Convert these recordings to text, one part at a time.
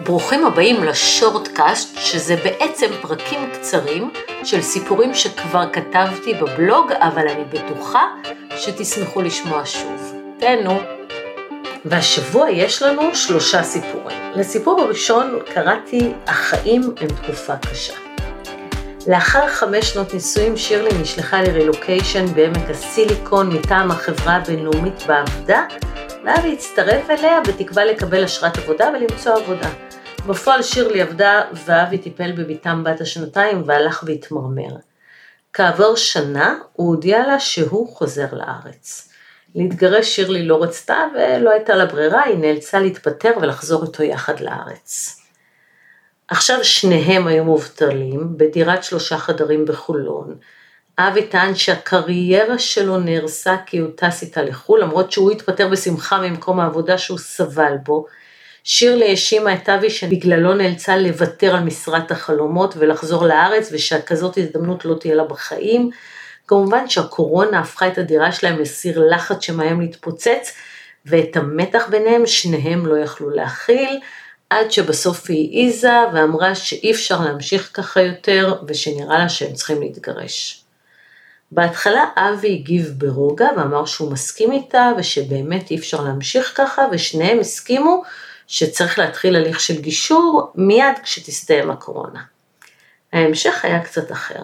ברוכים הבאים לשורטקאסט, שזה בעצם פרקים קצרים של סיפורים שכבר כתבתי בבלוג, אבל אני בטוחה שתשמחו לשמוע שוב. תהנו. והשבוע יש לנו שלושה סיפורים. לסיפור הראשון קראתי "החיים הם תקופה קשה". לאחר חמש שנות נישואים שירלי נשלחה לרילוקיישן בעמק הסיליקון מטעם החברה הבינלאומית בעבודה, ואבי הצטרף אליה בתקווה לקבל אשרת עבודה ולמצוא עבודה. בפועל שירלי עבדה ואבי טיפל בביתם בת השנתיים והלך והתמרמר. כעבור שנה הוא הודיע לה שהוא חוזר לארץ. להתגרש שירלי לא רצתה ולא הייתה לה ברירה, היא נאלצה להתפטר ולחזור איתו יחד לארץ. עכשיו שניהם היו מובטלים בדירת שלושה חדרים בחולון. אבי טען שהקריירה שלו נהרסה כי הוא טס איתה לחו"ל, למרות שהוא התפטר בשמחה ממקום העבודה שהוא סבל בו. שירלי האשימה את אבי שבגללו נאלצה לוותר על משרת החלומות ולחזור לארץ ושכזאת הזדמנות לא תהיה לה בחיים. כמובן שהקורונה הפכה את הדירה שלהם לסיר לחץ שמאיים להתפוצץ ואת המתח ביניהם שניהם לא יכלו להכיל. עד שבסוף היא העיזה ואמרה שאי אפשר להמשיך ככה יותר ושנראה לה שהם צריכים להתגרש. בהתחלה אבי הגיב ברוגע ואמר שהוא מסכים איתה ושבאמת אי אפשר להמשיך ככה ושניהם הסכימו שצריך להתחיל הליך של גישור מיד כשתסתיים הקורונה. ההמשך היה קצת אחר.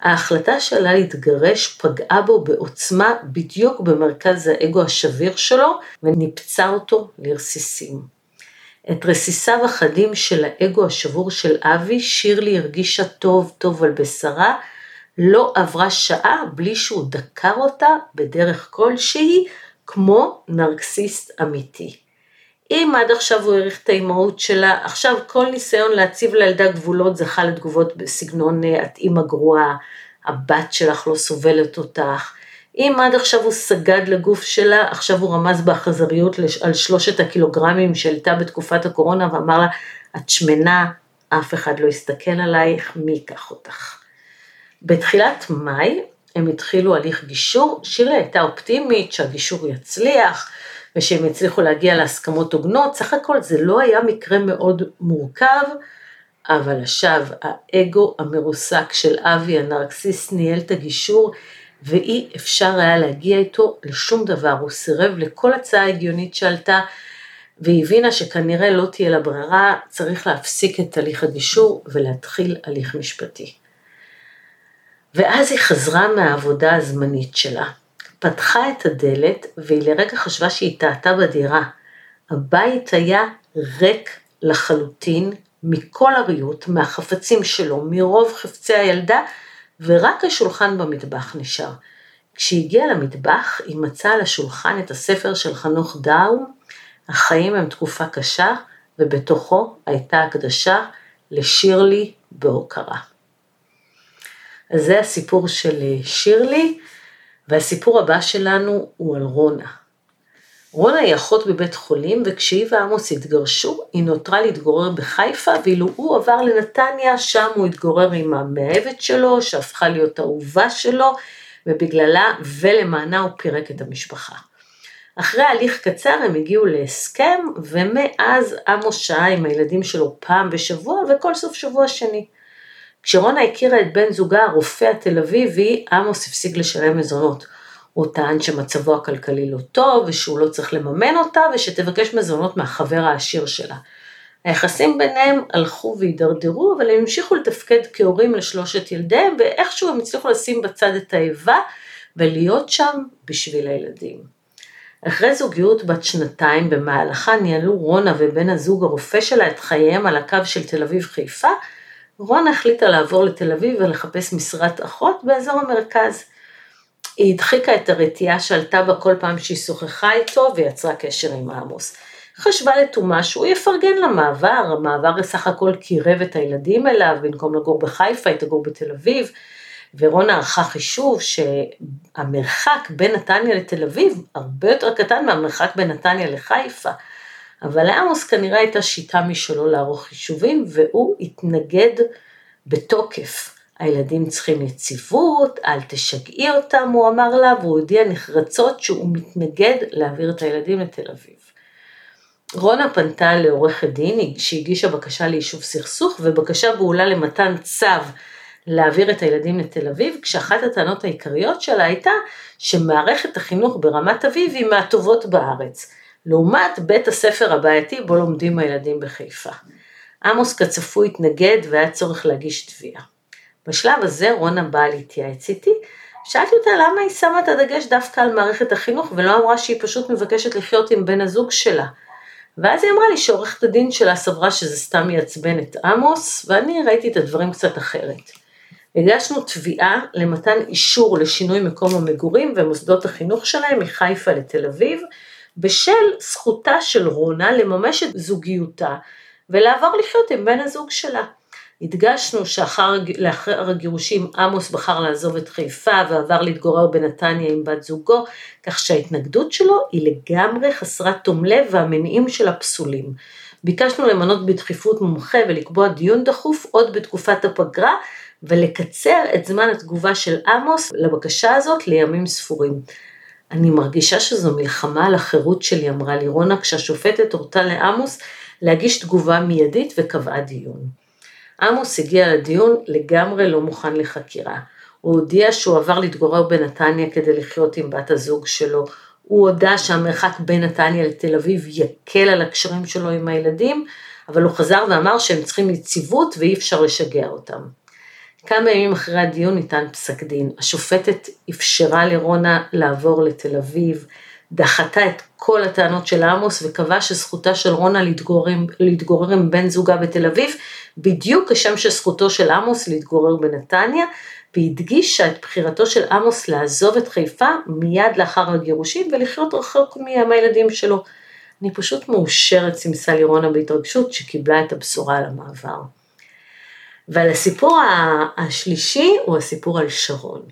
ההחלטה שלה להתגרש פגעה בו בעוצמה בדיוק במרכז האגו השביר שלו וניפצה אותו לרסיסים. את רסיסיו החדים של האגו השבור של אבי, שירלי הרגישה טוב טוב על בשרה, לא עברה שעה בלי שהוא דקר אותה בדרך כלשהי, כמו נרקסיסט אמיתי. אם עד עכשיו הוא העריך את האימהות שלה, עכשיו כל ניסיון להציב לילדה גבולות זכה לתגובות בסגנון את אימא גרועה, הבת שלך לא סובלת אותך, אם עד עכשיו הוא סגד לגוף שלה, עכשיו הוא רמז באכזריות על שלושת הקילוגרמים שהעלתה בתקופת הקורונה ואמר לה, את שמנה, אף אחד לא יסתכל עלייך, מי ייקח אותך. בתחילת מאי הם התחילו הליך גישור, שירלי הייתה אופטימית שהגישור יצליח ושהם יצליחו להגיע להסכמות הוגנות, סך הכל זה לא היה מקרה מאוד מורכב, אבל עכשיו האגו המרוסק של אבי הנרקסיסט ניהל את הגישור ואי אפשר היה להגיע איתו לשום דבר, הוא סירב לכל הצעה הגיונית שעלתה, והיא הבינה שכנראה לא תהיה לה ברירה, צריך להפסיק את הליך הגישור ולהתחיל הליך משפטי. ואז היא חזרה מהעבודה הזמנית שלה, פתחה את הדלת והיא לרגע חשבה שהיא טעתה בדירה. הבית היה ריק לחלוטין מכל הריהוט, מהחפצים שלו, מרוב חפצי הילדה, ורק השולחן במטבח נשאר. כשהגיעה למטבח, היא מצאה על השולחן את הספר של חנוך דאו, החיים הם תקופה קשה, ובתוכו הייתה הקדשה לשירלי בהוקרה. אז זה הסיפור של שירלי, והסיפור הבא שלנו הוא על רונה. רונה היא אחות בבית חולים, וכשהיא ועמוס התגרשו, היא נותרה להתגורר בחיפה, ואילו הוא עבר לנתניה, שם הוא התגורר עם המאהבת שלו, שהפכה להיות אהובה שלו, ובגללה ולמענה הוא פירק את המשפחה. אחרי הליך קצר הם הגיעו להסכם, ומאז עמוס שהה עם הילדים שלו פעם בשבוע, וכל סוף שבוע שני. כשרונה הכירה את בן זוגה, הרופא התל אביבי, עמוס הפסיק לשלם מזונות. הוא טען שמצבו הכלכלי לא טוב ושהוא לא צריך לממן אותה ושתבקש מזונות מהחבר העשיר שלה. היחסים ביניהם הלכו והידרדרו אבל הם המשיכו לתפקד כהורים לשלושת ילדיהם ואיכשהו הם הצליחו לשים בצד את האיבה ולהיות שם בשביל הילדים. אחרי זוגיות בת שנתיים במהלכה ניהלו רונה ובן הזוג הרופא שלה את חייהם על הקו של תל אביב חיפה, רונה החליטה לעבור לתל אביב ולחפש משרת אחות באזור המרכז. היא הדחיקה את הרתיעה שעלתה בה כל פעם שהיא שוחחה איתו ויצרה קשר עם עמוס. חשבה לתומה שהוא יפרגן למעבר, המעבר סך הכל קירב את הילדים אליו, במקום לגור בחיפה היא תגור בתל אביב, ורונה ערכה חישוב שהמרחק בין נתניה לתל אביב הרבה יותר קטן מהמרחק בין נתניה לחיפה. אבל לעמוס כנראה הייתה שיטה משלו לערוך חישובים, והוא התנגד בתוקף. הילדים צריכים יציבות, אל תשגעי אותם, הוא אמר לה, והוא הודיע נחרצות שהוא מתנגד להעביר את הילדים לתל אביב. רונה פנתה לעורכת דין שהגישה בקשה ליישוב סכסוך ובקשה בהולה למתן צו להעביר את הילדים לתל אביב, כשאחת הטענות העיקריות שלה הייתה שמערכת החינוך ברמת אביב היא מהטובות בארץ, לעומת בית הספר הבעייתי בו לומדים הילדים בחיפה. עמוס כצפוי התנגד והיה צורך להגיש תביעה. בשלב הזה רונה באה להתייעץ איתי, שאלתי אותה למה היא שמה את הדגש דווקא על מערכת החינוך ולא אמרה שהיא פשוט מבקשת לחיות עם בן הזוג שלה. ואז היא אמרה לי שעורכת הדין שלה סברה שזה סתם יעצבן את עמוס, ואני ראיתי את הדברים קצת אחרת. הגשנו תביעה למתן אישור לשינוי מקום המגורים ומוסדות החינוך שלהם מחיפה לתל אביב, בשל זכותה של רונה לממש את זוגיותה ולעבור לחיות עם בן הזוג שלה. הדגשנו שלאחר הגירושים עמוס בחר לעזוב את חיפה ועבר להתגורר בנתניה עם בת זוגו, כך שההתנגדות שלו היא לגמרי חסרת תום לב והמניעים שלה פסולים. ביקשנו למנות בדחיפות מומחה ולקבוע דיון דחוף עוד בתקופת הפגרה ולקצר את זמן התגובה של עמוס לבקשה הזאת לימים ספורים. אני מרגישה שזו מלחמה על החירות שלי, אמרה לי רונה, כשהשופטת הורתה לעמוס להגיש תגובה מיידית וקבעה דיון. עמוס הגיע לדיון לגמרי לא מוכן לחקירה. הוא הודיע שהוא עבר להתגורר בנתניה כדי לחיות עם בת הזוג שלו. הוא הודה שהמרחק בין נתניה לתל אביב יקל על הקשרים שלו עם הילדים, אבל הוא חזר ואמר שהם צריכים יציבות ואי אפשר לשגע אותם. כמה ימים אחרי הדיון ניתן פסק דין. השופטת אפשרה לרונה לעבור לתל אביב, דחתה את כל הטענות של עמוס וקבעה שזכותה של רונה להתגורר, עם בן זוגה בתל אביב, בדיוק כשם שזכותו של עמוס להתגורר בנתניה, והדגישה את בחירתו של עמוס לעזוב את חיפה מיד לאחר הגירושים ולחיות רחוק מהילדים שלו. אני פשוט מאושרת, סימסה לי רונה בהתרגשות, שקיבלה את הבשורה על המעבר. ועל הסיפור השלישי הוא הסיפור על שרון.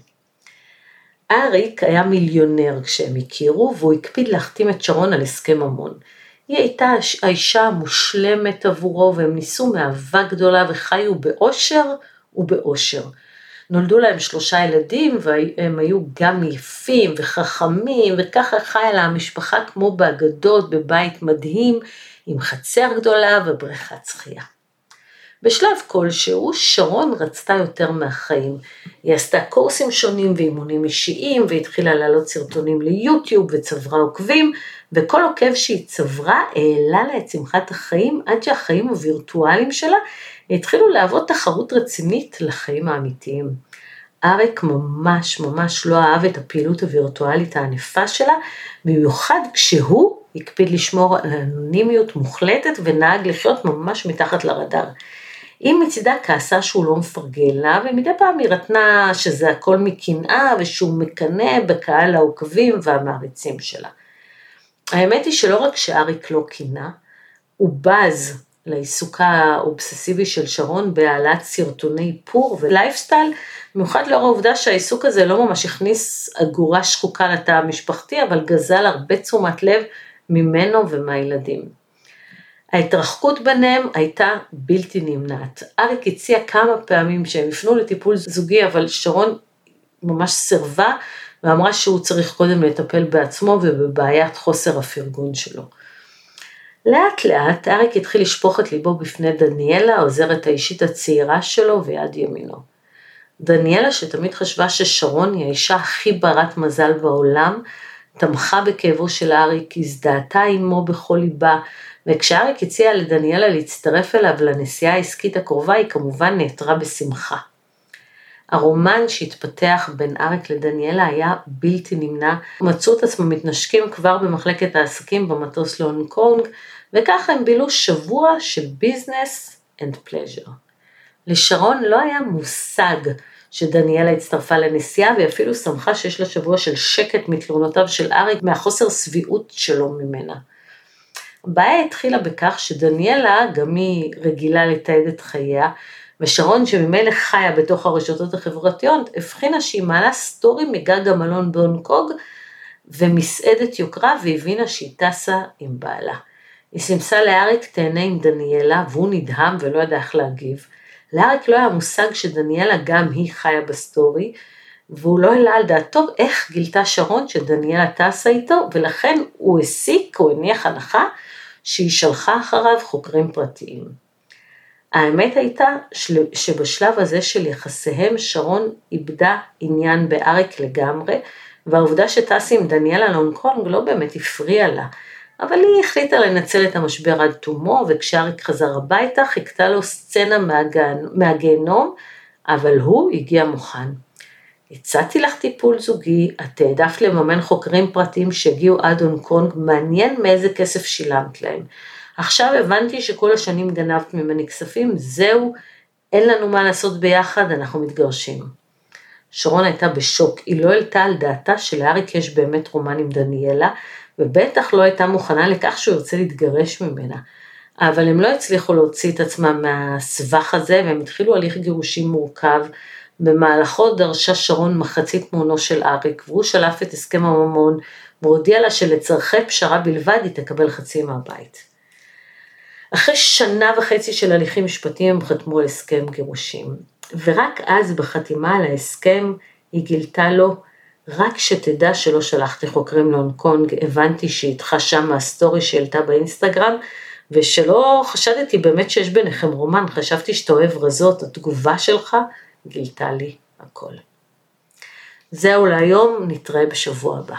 אריק היה מיליונר כשהם הכירו, והוא הקפיד להחתים את שרון על הסכם ממון. היא הייתה האישה המושלמת עבורו, והם ניסו מאהבה גדולה וחיו באושר ובאושר. נולדו להם שלושה ילדים, והם היו גם יפים וחכמים, וככה חיה לה המשפחה כמו באגדות, בבית מדהים, עם חצר גדולה ובריכת שחייה. בשלב כלשהו שרון רצתה יותר מהחיים. היא עשתה קורסים שונים ואימונים אישיים והתחילה להעלות סרטונים ליוטיוב וצברה עוקבים וכל עוקב שהיא צברה העלה לה את שמחת החיים עד שהחיים הווירטואליים שלה התחילו להוות תחרות רצינית לחיים האמיתיים. אריק ממש ממש לא אהב את הפעילות הווירטואלית הענפה שלה, במיוחד כשהוא הקפיד לשמור על אנונימיות מוחלטת ונהג לחיות ממש מתחת לרדאר. היא מצידה כעסה שהוא לא מפרגן לה, ומדי פעם היא רטנה שזה הכל מקנאה ושהוא מקנא בקהל העוקבים והמעריצים שלה. האמת היא שלא רק שאריק לא קינה, הוא בז לעיסוקה האובססיבי של שרון בהעלאת סרטוני איפור ולייפסטייל, במיוחד לאור העובדה שהעיסוק הזה לא ממש הכניס אגורה שחוקה לתא המשפחתי, אבל גזל הרבה תשומת לב ממנו ומהילדים. ההתרחקות ביניהם הייתה בלתי נמנעת. אריק הציע כמה פעמים שהם יפנו לטיפול זוגי, אבל שרון ממש סירבה ואמרה שהוא צריך קודם לטפל בעצמו ובבעיית חוסר הפרגון שלו. לאט לאט אריק התחיל לשפוך את ליבו בפני דניאלה, העוזרת האישית הצעירה שלו ויד ימינו. דניאלה, שתמיד חשבה ששרון היא האישה הכי ברת מזל בעולם, תמכה בכאבו של אריק, הזדהתה עמו בכל ליבה, וכשאריק הציע לדניאלה להצטרף אליו לנסיעה העסקית הקרובה, היא כמובן נעתרה בשמחה. הרומן שהתפתח בין אריק לדניאלה היה בלתי נמנע, מצאו את עצמם מתנשקים כבר במחלקת העסקים במטוס להונג קונג, וככה הם בילו שבוע של business and pleasure. לשרון לא היה מושג שדניאלה הצטרפה לנסיעה והיא אפילו שמחה שיש לה שבוע של שקט מתלונותיו של אריק מהחוסר שביעות שלו ממנה. הבעיה התחילה בכך שדניאלה, גם היא רגילה לתעד את חייה, ושרון שממילא חיה בתוך הרשתות החברתיות, הבחינה שהיא מעלה סטורי מגג המלון בהונג קונג ומסעדת יוקרה והבינה שהיא טסה עם בעלה. היא סימסה לאריק תהנה עם דניאלה והוא נדהם ולא ידע איך להגיב. לאריק לא היה מושג שדניאלה גם היא חיה בסטורי, והוא לא העלה על דעתו איך גילתה שרון שדניאלה טסה איתו, ולכן הוא הסיק, הוא הניח הנחה, שהיא שלחה אחריו חוקרים פרטיים. האמת הייתה שבשלב הזה של יחסיהם שרון איבדה עניין באריק לגמרי, והעובדה שטס עם דניאלה להונג קונג לא באמת הפריעה לה, אבל היא החליטה לנצל את המשבר עד תומו, וכשאריק חזר הביתה חיכתה לו סצנה מהגיהנום, אבל הוא הגיע מוכן. הצעתי לך טיפול זוגי, את העדפת לממן חוקרים פרטיים שהגיעו עד הונג קונג, מעניין מאיזה כסף שילמת להם. עכשיו הבנתי שכל השנים גנבת ממני כספים, זהו, אין לנו מה לעשות ביחד, אנחנו מתגרשים. שרון הייתה בשוק, היא לא העלתה על דעתה שלאריק יש באמת רומן עם דניאלה, ובטח לא הייתה מוכנה לכך שהוא ירצה להתגרש ממנה. אבל הם לא הצליחו להוציא את עצמם מהסבך הזה, והם התחילו הליך גירושים מורכב, במהלכו דרשה שרון מחצית מעונו של אריק, והוא שלף את הסכם הממון, והודיע לה שלצורכי פשרה בלבד היא תקבל חצי מהבית. אחרי שנה וחצי של הליכים משפטיים הם חתמו על הסכם גירושים, ורק אז בחתימה על ההסכם היא גילתה לו, רק שתדע שלא שלחתי חוקרים להונג קונג, הבנתי שאיתך שם מהסטורי שהעלתה באינסטגרם, ושלא חשדתי באמת שיש ביניכם רומן, חשבתי שאתה אוהב רזות, התגובה שלך גילתה לי הכל. זהו להיום, נתראה בשבוע הבא.